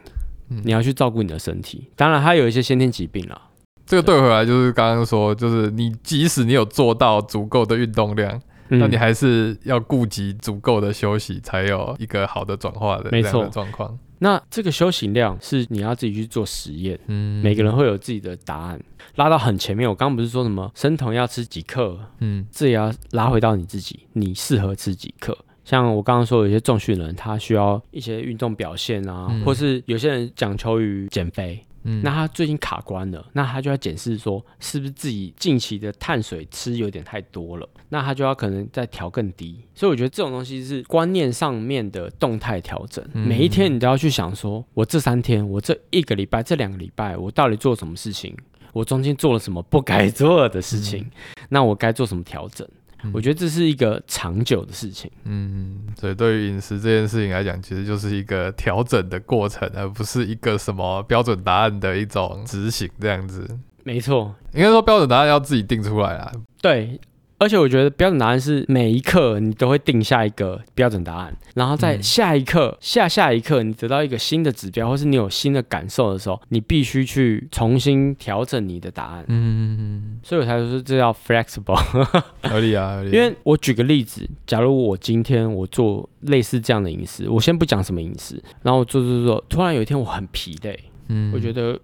你要去照顾你的身体。当然，他有一些先天疾病啦。这个对回来就是刚刚说，就是你即使你有做到足够的运动量。那你还是要顾及足够的休息，才有一个好的转化的这样的状况。那这个休息量是你要自己去做实验，嗯，每个人会有自己的答案。拉到很前面，我刚刚不是说什么生酮要吃几克，嗯，这也要拉回到你自己，你适合吃几克。像我刚刚说，有些重训人他需要一些运动表现啊，或是有些人讲求于减肥。那他最近卡关了，那他就要检视说，是不是自己近期的碳水吃有点太多了？那他就要可能再调更低。所以我觉得这种东西是观念上面的动态调整。每一天你都要去想说，我这三天，我这一个礼拜，这两个礼拜，我到底做什么事情？我中间做了什么不该做的事情？那我该做什么调整？我觉得这是一个长久的事情。嗯，所以对于饮食这件事情来讲，其实就是一个调整的过程，而不是一个什么标准答案的一种执行这样子。没错，应该说标准答案要自己定出来啦。对。而且我觉得标准答案是每一刻你都会定下一个标准答案，然后在下一刻、下下一刻你得到一个新的指标，或是你有新的感受的时候，你必须去重新调整你的答案。嗯，所以我才说这叫 flexible。合理啊，合理。因为我举个例子，假如我今天我做类似这样的饮食，我先不讲什么饮食，然后做做做，突然有一天我很疲累，嗯，我觉得。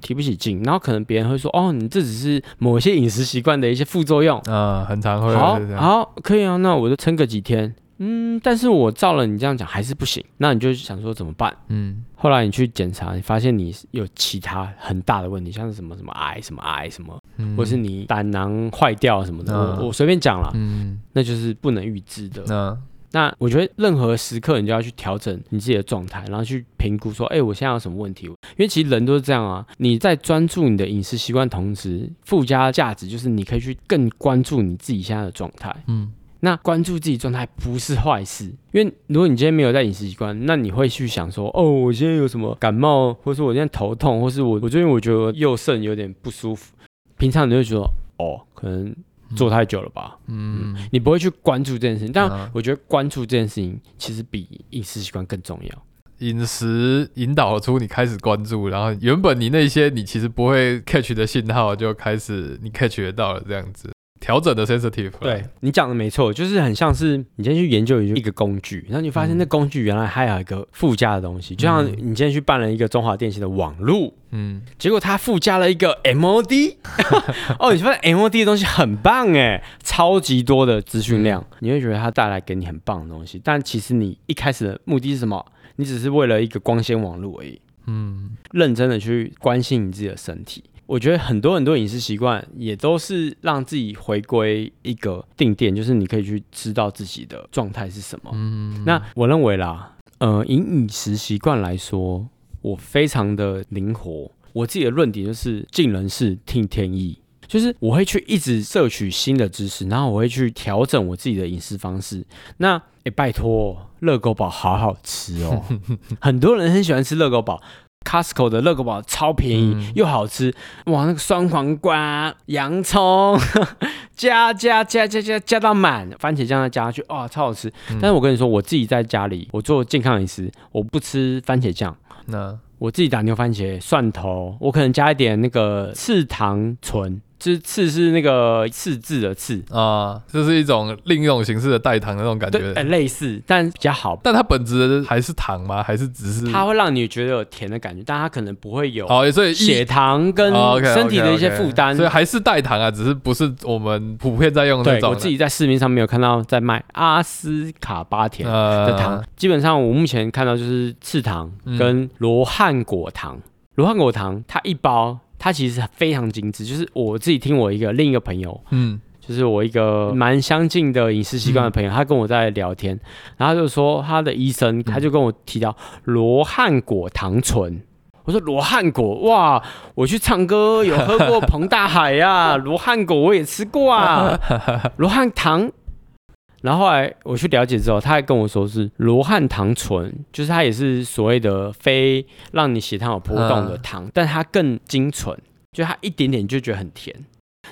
提不起劲，然后可能别人会说：“哦，你这只是某些饮食习惯的一些副作用。”啊，很常会。好，好，可以啊，那我就撑个几天。嗯，但是我照了你这样讲还是不行，那你就想说怎么办？嗯，后来你去检查，你发现你有其他很大的问题，像是什么什么癌、什么癌、什么，或是你胆囊坏掉什么的，我我随便讲了。嗯，那就是不能预知的。那我觉得任何时刻你就要去调整你自己的状态，然后去评估说，哎，我现在有什么问题？因为其实人都是这样啊。你在专注你的饮食习惯同时，附加价值就是你可以去更关注你自己现在的状态。嗯，那关注自己状态不是坏事，因为如果你今天没有在饮食习惯，那你会去想说，哦，我现在有什么感冒，或者说我现在头痛，或是我我最近我觉得右肾有点不舒服。平常你会觉得，哦，可能。做太久了吧？嗯，你不会去关注这件事情，但我觉得关注这件事情其实比饮食习惯更重要。饮食引导出你开始关注，然后原本你那些你其实不会 catch 的信号，就开始你 catch 得到了这样子。调整的 sensitive，对。你讲的没错，就是很像是你今天去研究一个工具，然后你发现那工具原来还有一个附加的东西，就像你今天去办了一个中华电信的网路，嗯，结果它附加了一个 MOD，哦，你发现 MOD 的东西很棒哎，超级多的资讯量，你会觉得它带来给你很棒的东西，但其实你一开始的目的是什么？你只是为了一个光纤网路而已，嗯，认真的去关心你自己的身体。我觉得很多很多饮食习惯也都是让自己回归一个定点，就是你可以去知道自己的状态是什么。嗯，那我认为啦，呃，以饮食习惯来说，我非常的灵活。我自己的论点就是尽人事听天意，就是我会去一直摄取新的知识，然后我会去调整我自己的饮食方式。那哎，拜托，热狗堡好好吃哦，很多人很喜欢吃热狗堡。Costco 的乐狗堡超便宜又好吃，哇！那个酸黄瓜、洋葱 加加加加加加到满，番茄酱再加下去，哇，超好吃！但是我跟你说，我自己在家里，我做健康饮食，我不吃番茄酱，那我自己打牛番茄、蒜头，我可能加一点那个赤糖醇，就是刺是那个刺字的刺，啊，这是一种另一种形式的代糖的那种感觉。类似，但比较好。但它本质还是糖吗？还是只是它会让你觉得有甜的感觉，但它可能不会有哦，所以血一糖跟身体的一些负担。所以还是代糖啊，只是不是我们普遍在用的那种我自己在市面上没有看到在卖阿斯卡巴甜呃的糖，基本上我目前看到就是赤糖嗯跟罗汉果糖。罗汉果糖它一包，它其实非常精致，就是我自己听我一个另一个朋友，嗯就是我一个蛮相近的饮食习惯的朋友，他跟我在聊天，然后他就说他的医生，他就跟我提到罗汉果糖醇。我说罗汉果哇，我去唱歌有喝过彭大海呀、罗汉果我也吃过啊，罗汉糖。然后后来我去了解之后，他还跟我说是罗汉糖醇，就是它也是所谓的非让你血糖有波动的糖，但它更精纯，就它一点点就觉得很甜。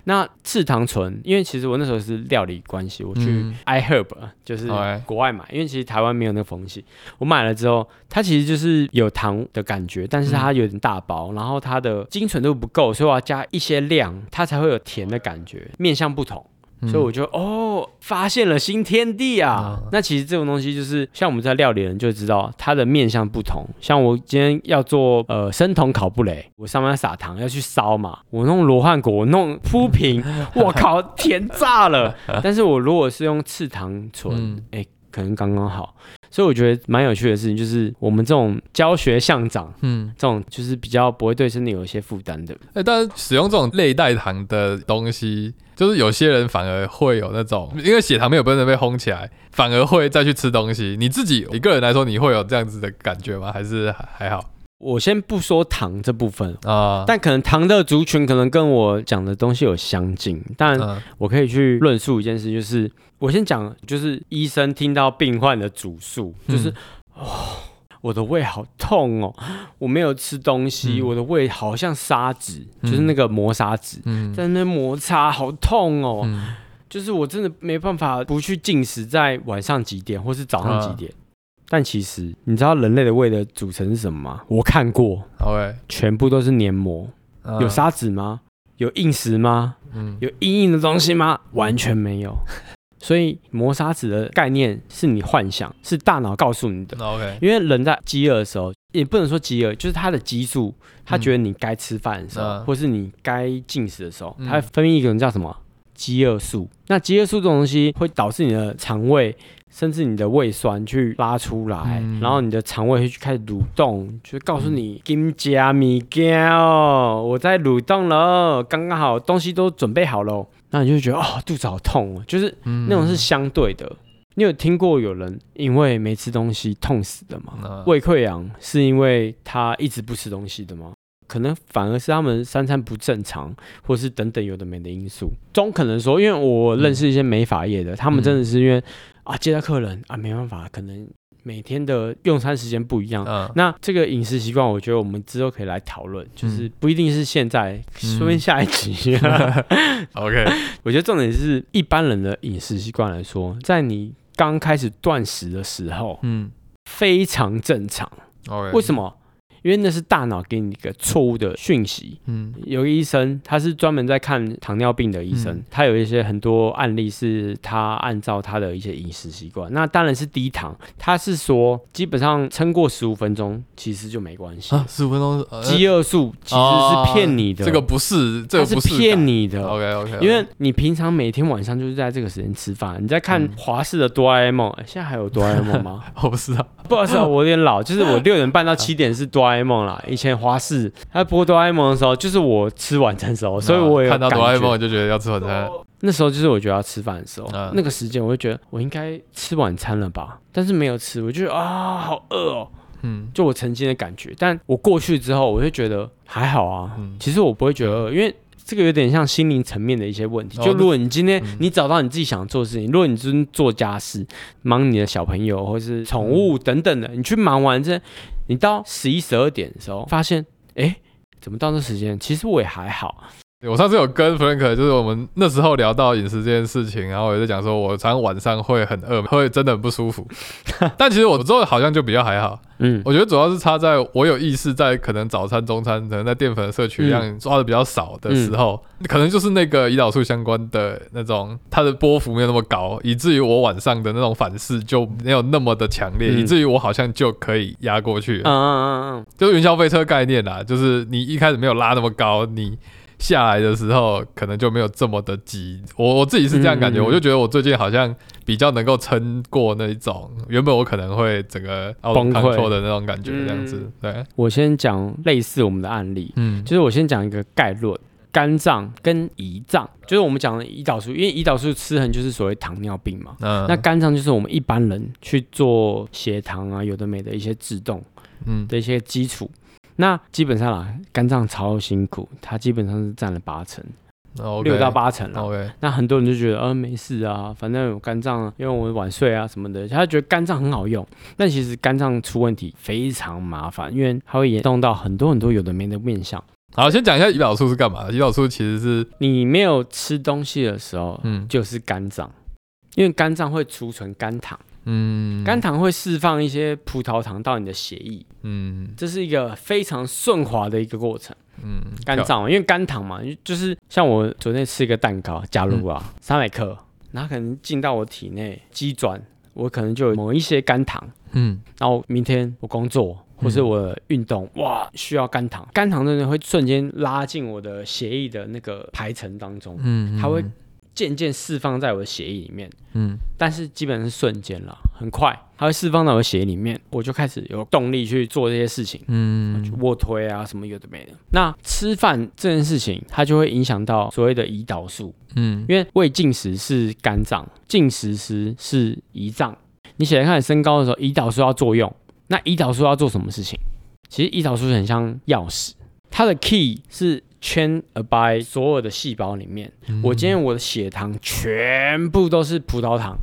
那赤糖醇，因为其实我那时候是料理关系，我去嗯 iHerb 就是国外买，因为其实台湾没有那个风气。我买了之后，它其实就是有糖的感觉，但是它有点大包，然后它的精纯度不够，所以我要加一些量，它才会有甜的感觉，面向不同。嗯所以我就哦，发现了新天地啊！啊那其实这种东西就是像我们在料理人就知道它的面向不同。像我今天要做呃生酮烤布雷，我上面撒糖要去烧嘛，我弄罗汉果，我弄铺平，我靠，甜炸了！但是我如果是用赤糖醇，嗯哎、可能刚刚好。所以我觉得蛮有趣的事情就是，我们这种教学向长，嗯，这种就是比较不会对身体有一些负担的。哎、但是使用这种类代糖的东西，就是有些人反而会有那种，因为血糖没有真的被轰起来，反而会再去吃东西。你自己一个人来说，你会有这样子的感觉吗？还是还还好我先不说糖这部分，啊？但可能糖的族群可能跟我讲的东西有相近，但嗯。我可以去论述一件事，就是我先讲，就是医生听到病患的主诉，就是、哦，我的胃好痛哦，我没有吃东西，嗯。我的胃好像砂纸，嗯就是那个磨砂纸，嗯。在那摩擦，好痛哦，嗯。就是我真的没办法不去进食，在晚上几点或是早上几点。但其实你知道人类的胃的组成是什么吗？我看过，，OK，全部都是黏膜。嗯有砂纸吗？有硬石吗？嗯有硬硬的东西吗？完全没有。所以磨砂纸的概念是你幻想，是大脑告诉你的。OK，因为人在饥饿的时候，也不能说饥饿，就是他的激素，他嗯觉得你该吃饭的时候，嗯或是你该进食的时候，嗯它会分泌一种叫什么饥饿素。那饥饿素这种东西会导致你的肠胃。甚至你的胃酸去拉出来，嗯然后你的肠胃会去开始蠕动，就告诉你金加米干哦，我在蠕动了，刚刚好东西都准备好了，那你就觉得哦肚子好痛哦，就是嗯那种是相对的。你有听过有人因为没吃东西痛死的吗？嗯胃溃疡是因为他一直不吃东西的吗？可能反而是他们三餐不正常，或是等等有的没的因素。中可能说，因为我认识一些美发业的，他们真的是因为啊接待客人啊没办法，可能每天的用餐时间不一样。嗯那这个饮食习惯，我觉得我们之后可以来讨论，就是不一定是现在，说不定下一集。OK，我觉得重点是一般人的饮食习惯来说，在你刚开始断食的时候，嗯非常正常。，OK，为什么？因为那是大脑给你一个错误的讯息。嗯有个医生，他是专门在看糖尿病的医生，嗯他有一些很多案例是他按照他的一些饮食习惯，那当然是低糖。他是说，基本上撑过十五分钟，其实就没关系。啊，十五分钟，呃饥饿素其实是骗你的，这个不是，这是个不是骗你的。OK OK，因为你平常每天晚上就是在这个时间吃饭，你在看嗯华视的哆啦 A 梦，诶现在还有哆啦 A 梦吗？我不知道，不好意思啊，我有点老，就是我六点半到七点是哆啦 A 梦啦。以前华视他播哆啦 A 梦的时候，就是我吃晚餐的时候，所以我有看到哆啦 A 梦我。就觉得要吃晚餐，那时候就是我觉得要吃饭的时候，嗯那个时间我就觉得我应该吃晚餐了吧，但是没有吃，我就觉得啊好饿哦，嗯就我曾经的感觉。但我过去之后，我就觉得还好啊，嗯其实我不会觉得饿，因为。这个有点像心灵层面的一些问题。哦就如果你今天嗯你找到你自己想做的事情，如果你真做家事、忙你的小朋友或是宠物等等的，你去忙完这，你到十一、十二点的时候，发现，哎，怎么到这时间？其实我也还好。我上次有跟 Frank，就是我们那时候聊到饮食这件事情，然后我就在讲说，我常常晚上会很饿，会真的很不舒服。但其实我之后好像就比较还好，嗯我觉得主要是差在我有意识在可能早餐、中餐，可能在淀粉的摄取量抓的比较少的时候，可能就是那个胰岛素相关的那种，它的波幅没有那么高，以至于我晚上的那种反噬就没有那么的强烈，嗯以至于我好像就可以压过去。嗯嗯嗯嗯，就是云霄飞车概念啦，就是你一开始没有拉那么高，你下来的时候可能就没有这么的急。我我自己是这样感觉，嗯嗯嗯我就觉得我最近好像比较能够撑过那一种原本我可能会整个崩溃的那种感觉，这样子嗯。对，我先讲类似我们的案例，嗯，就是我先讲一个概论。肝脏跟胰脏，就是我们讲的胰岛素，因为胰岛素失衡就是所谓糖尿病嘛。嗯那肝脏就是我们一般人去做血糖啊，有的没的一些制动嗯的一些基础。那基本上啦，肝脏超辛苦，它基本上是占了八成，六到八成啦。OK，那很多人就觉得，呃，没事啊，反正有肝脏，因为我晚睡啊什么的，他觉得肝脏很好用。但其实肝脏出问题非常麻烦，因为它会严重到很多很多有的没的面相。好，先讲一下胰岛素是干嘛的。胰岛素其实是，你没有吃东西的时候，嗯就是肝脏，因为肝脏会储存肝糖，嗯，肝糖会释放一些葡萄糖到你的血液，嗯。这是一个非常顺滑的一个过程。嗯，肝脏，因为肝糖嘛，就是像我昨天吃一个蛋糕，假如啊嗯三百克，然后可能进到我体内肌转，我可能就有某一些肝糖，嗯。然后明天我工作或是我运动，哇，需要肝糖，肝糖真的会瞬间拉进我的血液的那个排程当中，嗯，它会渐渐释放在我的血液里面，嗯但是基本上是瞬间了，很快，它会释放到我的血液里面，我就开始有动力去做这些事情。嗯去卧推啊，什么有的没的。那吃饭这件事情，它就会影响到所谓的胰岛素，嗯因为胃进食是肝脏，进食时是胰脏。你血糖开始升高的时候，胰岛素要作用。那胰岛素要做什么事情？其实胰岛素很像钥匙，它的 key 是圈 by 所有的细胞里面。嗯我今天我的血糖全部都是葡萄糖，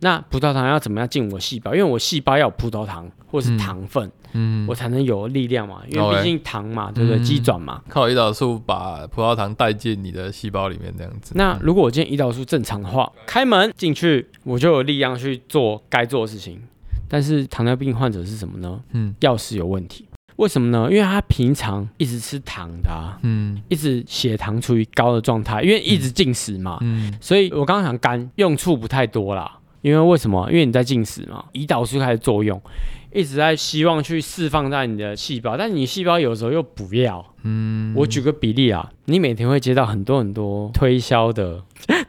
那葡萄糖要怎么样进我细胞？因为我细胞要有葡萄糖或是嗯糖分，嗯我才能有力量嘛。因为毕竟糖嘛，对不对？嗯机转嘛。靠胰岛素把葡萄糖带进你的细胞里面，这样子。那如果我今天胰岛素正常的话，开门进去我就有力量去做该做的事情。但是糖尿病患者是什么呢？嗯钥匙有问题。为什么呢？因为他平常一直吃糖的、啊，嗯一直血糖处于高的状态，因为一直进食嘛。嗯所以我刚刚讲肝用处不太多啦，因为为什么？因为你在进食嘛，胰岛素开始作用，一直在希望去释放在你的细胞，但你细胞有时候又不要。嗯，我举个比例啊，你每天会接到很多很多推销的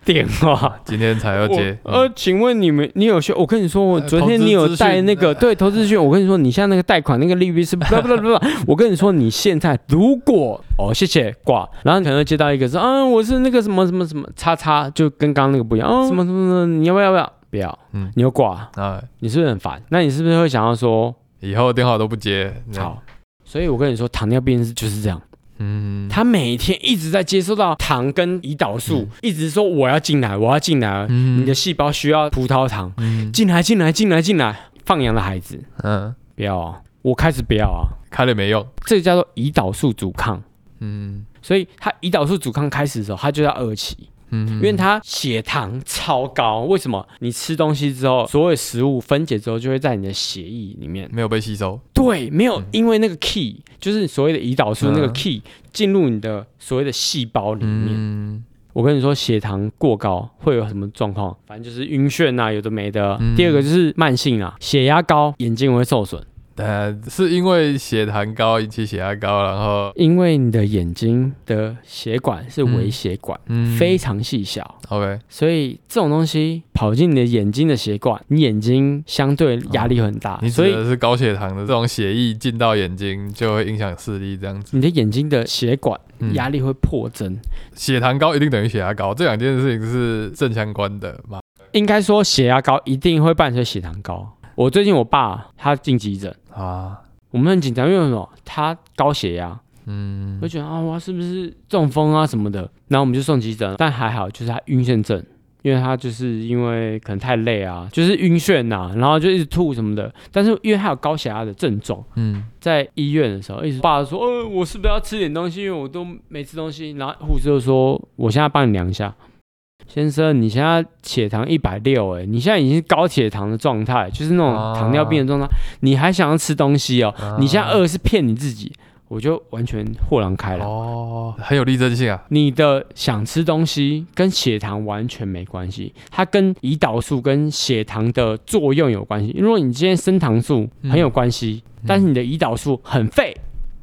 电话。今天才要接。呃，请问你们，你有学？我跟你说，我昨天你有带那个呃对投资资讯，我跟你说，你现在那个贷款那个利率是 不不不不，我跟你说，你现在如果哦，谢谢挂，然后你可能会接到一个是，啊，我是那个什么什么什么叉叉，就跟刚刚那个不一样，嗯，什么什么什么，你要不要要不要？不要，嗯你又挂，啊，你是不是很烦？那你是不是会想要说，以后电话都不接。好？所以我跟你说，糖尿病是就是这样。嗯，他每天一直在接收到糖跟胰岛素，一直说我要进来，我要进来，嗯。你的细胞需要葡萄糖，嗯。进来进来进来进来，放羊的孩子。嗯，不要啊，我开始不要啊，开了没用。这个叫做胰岛素阻抗，嗯。所以他胰岛素阻抗开始的时候，他就要二期，嗯，因为他血糖超高，为什么？你吃东西之后，所有食物分解之后就会在你的血液里面，没有被吸收。对，没有因为那个 key 就是所谓的胰岛素那个嗯 key 进入你的所谓的细胞里面。嗯我跟你说，血糖过高会有什么状况？反正就是晕眩啊，有的没的。嗯第二个就是慢性啊，血压高，眼睛会受损，呃，是因为血糖高引起血压高，然后因为你的眼睛的血管是微血管，嗯非常细小，OK，所以这种东西跑进你的眼睛的血管，你眼睛相对压力会很大，你所以是高血糖的这种血液进到眼睛就会影响视力，这样子。你的眼睛的血管嗯压力会破增。血糖高一定等于血压高，这两件事情是正相关的嘛？应该说血压高一定会伴随血糖高。我最近我爸他进急诊，啊，我们很紧张，因为什么？他高血压。嗯我就觉得啊，我，是不是中风啊什么的？然后我们就送急诊，但还好，就是他晕眩症，因为他就是因为可能太累啊，就是晕眩呐、然后就一直吐什么的。但是因为他有高血压的症状，嗯在医院的时候，一直爸说，呃，我是不是要吃点东西？因为我都没吃东西。然后护士就说，我现在帮你量一下，先生，你现在血糖一百六，哎，你现在已经是高血糖的状态，就是那种糖尿病的状态，你还想要吃东西哦？你现在饿是骗你自己。我就完全豁然开朗哦，很有力真性啊！你的想吃东西跟血糖完全没关系，它跟胰岛素跟血糖的作用有关系。如果你今天升糖素很有关系，但是你的胰岛素很废，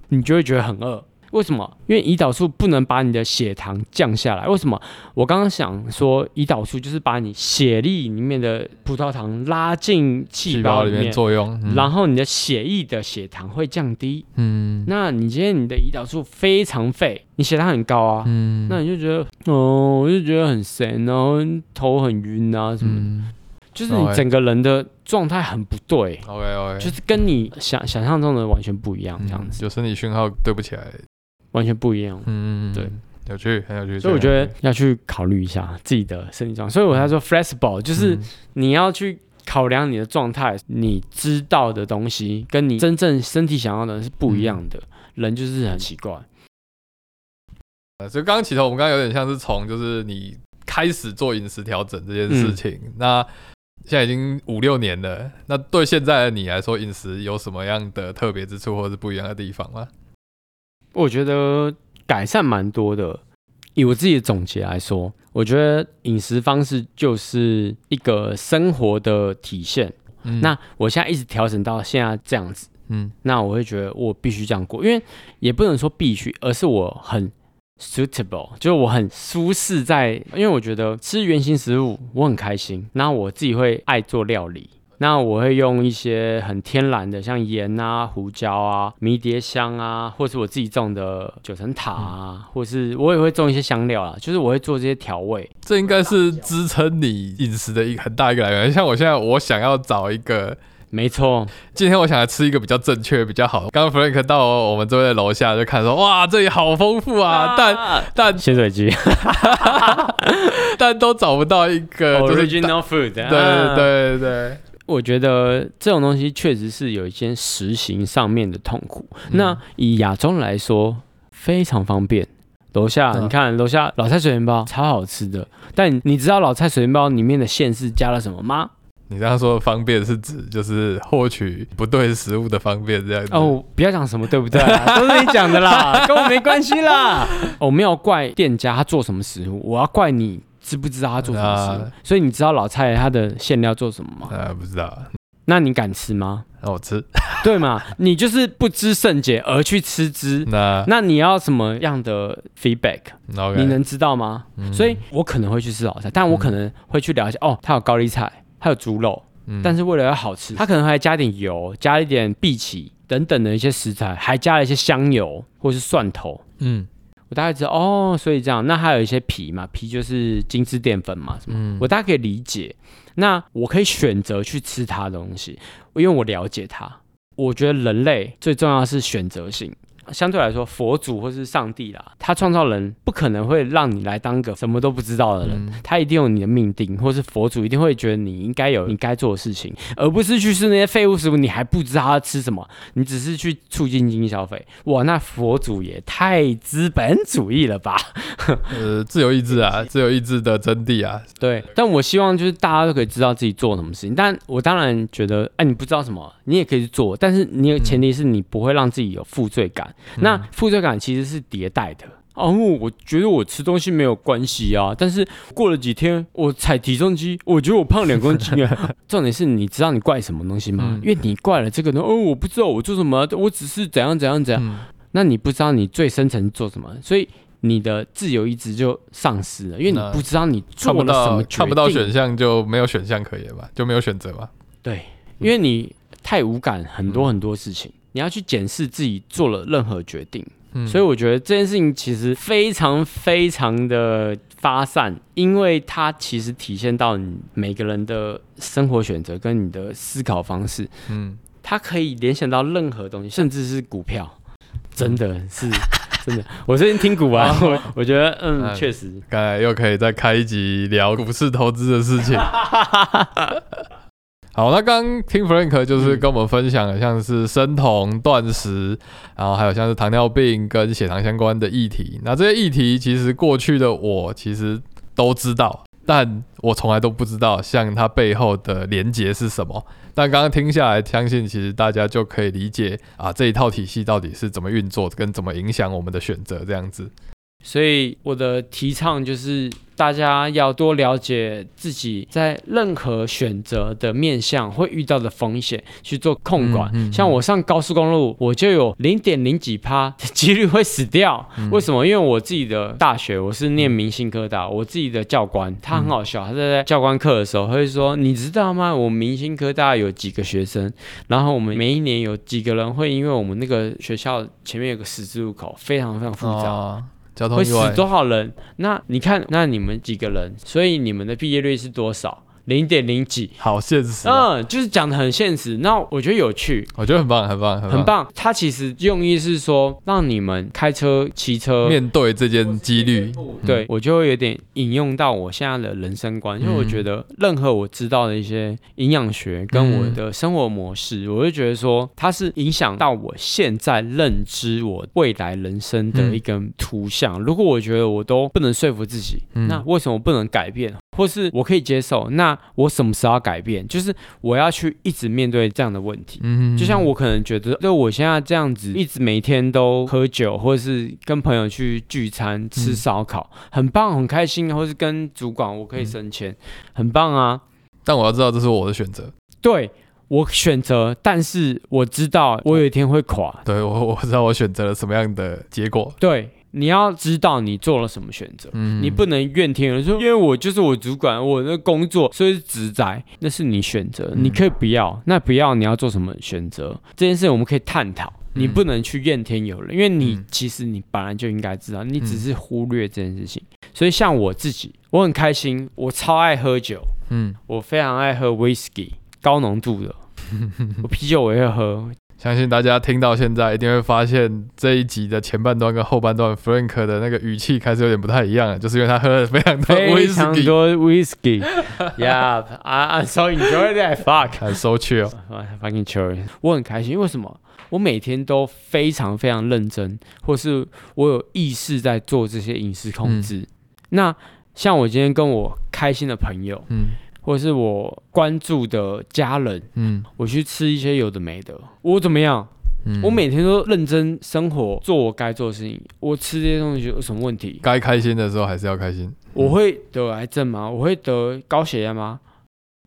你就会觉得很饿。为什么？因为胰岛素不能把你的血糖降下来。为什么？我刚刚想说，胰岛素就是把你血液里面的葡萄糖拉进细胞里面作用，然后你的血液的血糖会降低。嗯，那你今天你的胰岛素非常废，你血糖很高啊。嗯，那你就觉得哦，我就觉得很神，然后头很晕啊什么，就是你整个人的状态很不对。OK OK，就是跟你想想象中的完全不一样，这样子，就身体讯号对不起来。完全不一样，嗯，对，有趣，很有趣，所以我觉得要去考虑一下自己的身体状况。所以我才说，flexible 就是你要去考量你的状态，你知道的东西跟你真正身体想要的是不一样的。人就是很奇怪。呃，所以刚刚起头，我们刚刚有点像是从就是你开始做饮食调整这件事情，那现在已经五六年了，那对现在的你来说，饮食有什么样的特别之处或者是不一样的地方吗？我觉得改善蛮多的。以我自己的总结来说，我觉得饮食方式就是一个生活的体现。那我现在一直调整到现在这样子，嗯，那我会觉得我必须这样过，因为也不能说必须，而是我很 suitable，就是我很舒适在，因为我觉得吃原形食物我很开心。那我自己会爱做料理。那我会用一些很天然的，像盐啊、胡椒啊、迷迭香啊，或是我自己种的九层塔啊，或是我也会种一些香料啊，就是我会做这些调味。这应该是支撑你饮食的一个很大一个来源。像我现在，我想要找一个，没错，今天我想来吃一个比较正确、比较好。刚刚 Frank 到我们这边楼下就看说，哇，这里好丰富啊，但但咸水鸡，但都找不到一个 original food。对对对对。我觉得这种东西确实是有一些实行上面的痛苦。那以亚洲来说，非常方便。楼下你看，楼下老菜水煎包超好吃的。但你知道老菜水煎包里面的馅是加了什么吗？你刚刚说的方便是指就是获取不对食物的方便这样子。哦，不要讲什么对不对，都是你讲的啦，跟我没关系啦。我没有怪店家他做什么食物，我要怪你。知不知道他做什么事？所以你知道老蔡他的馅料做什么吗？呃，不知道。那你敢吃吗？那我吃。对嘛？你就是不知圣洁而去吃之。那那你要什么样的 feedback？你能知道吗？所以我可能会去吃老菜，但我可能会去了解哦，它有高丽菜，它有猪肉，但是为了要好吃，它可能还加点油，加一点荸荠等等的一些食材，还加了一些香油或是蒜头。嗯。我大概知道哦，所以这样，那还有一些皮嘛，皮就是精致淀粉嘛，什么，我大概可以理解。那我可以选择去吃它的东西，因为我了解它。我觉得人类最重要是选择性。相对来说，佛祖或是上帝啦，他创造人不可能会让你来当个什么都不知道的人，他一定有你的命定，或是佛祖一定会觉得你应该有你该做的事情，而不是去吃那些废物食物，你还不知道他吃什么，你只是去促进经济消费。哇，那佛祖也太资本主义了吧？呃，自由意志啊，自由意志的真谛啊。对，但我希望就是大家都可以知道自己做什么事情，但我当然觉得，哎，你不知道什么，你也可以去做，但是你前提是你不会让自己有负罪感。那负罪感其实是迭代的哦，我觉得我吃东西没有关系啊，但是过了几天我踩体重机，我觉得我胖两公斤啊。重点是你知道你怪什么东西吗？因为你怪了这个呢，哦，我不知道我做什么，我只是怎样怎样怎样。那你不知道你最深层做什么，所以你的自由意志就丧失了，因为你不知道你做了什么看不到选项就没有选项可言吧，就没有选择嘛。对，因为你太无感很多很多事情。你要去检视自己做了任何决定，所以我觉得这件事情其实非常非常的发散，因为它其实体现到你每个人的生活选择跟你的思考方式，嗯，它可以联想到任何东西，甚至是股票，真的是真的。我最近听股啊，我我觉得嗯，确实，刚才又可以再开一集聊股市投资的事情。好，那刚听 Frank 就是跟我们分享了像是生酮、断食，然后还有像是糖尿病跟血糖相关的议题。那这些议题其实过去的我其实都知道，但我从来都不知道像它背后的连结是什么。但刚刚听下来，相信其实大家就可以理解啊，这一套体系到底是怎么运作，跟怎么影响我们的选择这样子。所以我的提倡就是大家要多了解自己在任何选择的面向会遇到的风险，去做控管。嗯嗯像我上高速公路，我就有零点零几趴的 几率会死掉。为什么？因为我自己的大学我是念明星科大，我自己的教官他很好笑，他在教官课的时候他会说：“你知道吗？我们明星科大有几个学生，然后我们每一年有几个人会因为我们那个学校前面有个十字路口，非常非常复杂。哦交通会死外，多少人？那你看，那你们几个人？所以你们的毕业率是多少？零点零几？好现实哦、嗯，就是讲的很现实。那我觉得有趣，我觉得很棒，很棒，很。棒。它其实用意是说，让你们开车、骑车。面对这件几率，对我就会有点引用到我现在的人生观，因为我觉得任何我知道的一些营养学跟我的生活模式，我就觉得说它是影响到我现在认知我未来人生的一根图像。如果我觉得我都不能说服自己，嗯那为什么不能改变？或是我可以接受，那我什么时候要改变？就是我要去一直面对这样的问题。嗯就像我可能觉得，就我现在这样子，一直每天都喝酒，或者是跟朋友去聚餐吃烧烤，很棒，很开心，或是跟主管我可以升迁，很棒啊。但我要知道这是我的选择，对我选择，但是我知道我有一天会垮。对我 我知道我选择了什么样的结果，对，你要知道你做了什么选择。嗯你不能怨天尤人说，因为我就是我主管，我的工作所以是职责，那是你选择，嗯你可以不要，那不要你要做什么选择，这件事我们可以探讨。你不能去怨天尤人，因为你嗯其实你本来就应该知道，你只是忽略这件事情。所以像我自己，我很开心，我超爱喝酒，嗯，我非常爱喝 whisky 高浓度的，我啤酒我也会喝，相信大家听到现在一定会发现这一集的前半段跟后半段，Frank 的那个语气开始有点不太一样了，就是因为他喝了非常多 非常 whisky，多 whisky。yeah, I I'm so enjoy that. Fuck. 很 so chill，fucking chill，我很开心，因为什么？我每天都非常非常认真，或是我有意识在做这些饮食控制。那像我今天跟我开心的朋友，嗯或者是我关注的家人，嗯我去吃一些有的没的，我怎么样？嗯，我每天都认真生活，做我该做的事情。我吃这些东西有什么问题？该开心的时候还是要开心，我会得癌症吗？我会得高血压吗？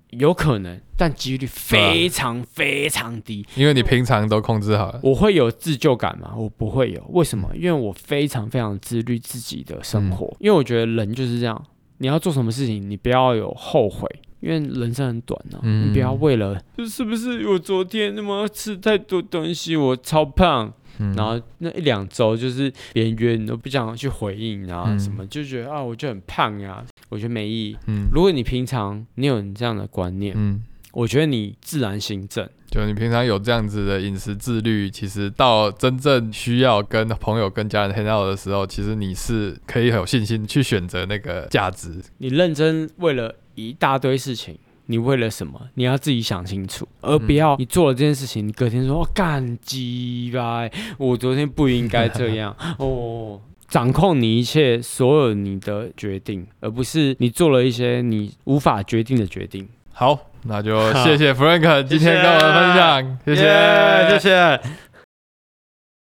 有可能，但几率非常非常低。因为你平常都控制好了，我会有自救感吗？我不会有。为什么？因为我非常非常自律自己的生活。嗯因为我觉得人就是这样，你要做什么事情，你不要有后悔，因为人生很短呢、嗯你不要为了是不是我昨天那么吃太多东西，我超胖，嗯然后那一两周就是别人约你都不想去回应啊，嗯什么就觉得啊我就很胖呀、我觉得没意义。嗯如果你平常你有你这样的观念，嗯。我觉得你自然行正。就你平常有这样子的饮食自律，其实到真正需要跟朋友、跟家人 hang out 的时候，其实你是可以很有信心去选择那个价值。你认真为了一大堆事情，你为了什么？你要自己想清楚，而不要你做了这件事情，你隔天说哦干鸡吧，我昨天不应该这样 哦。掌控你一切所有你的决定，而不是你做了一些你无法决定的决定。好，那就 谢谢 Frank 今天跟我们分享，谢谢谢谢。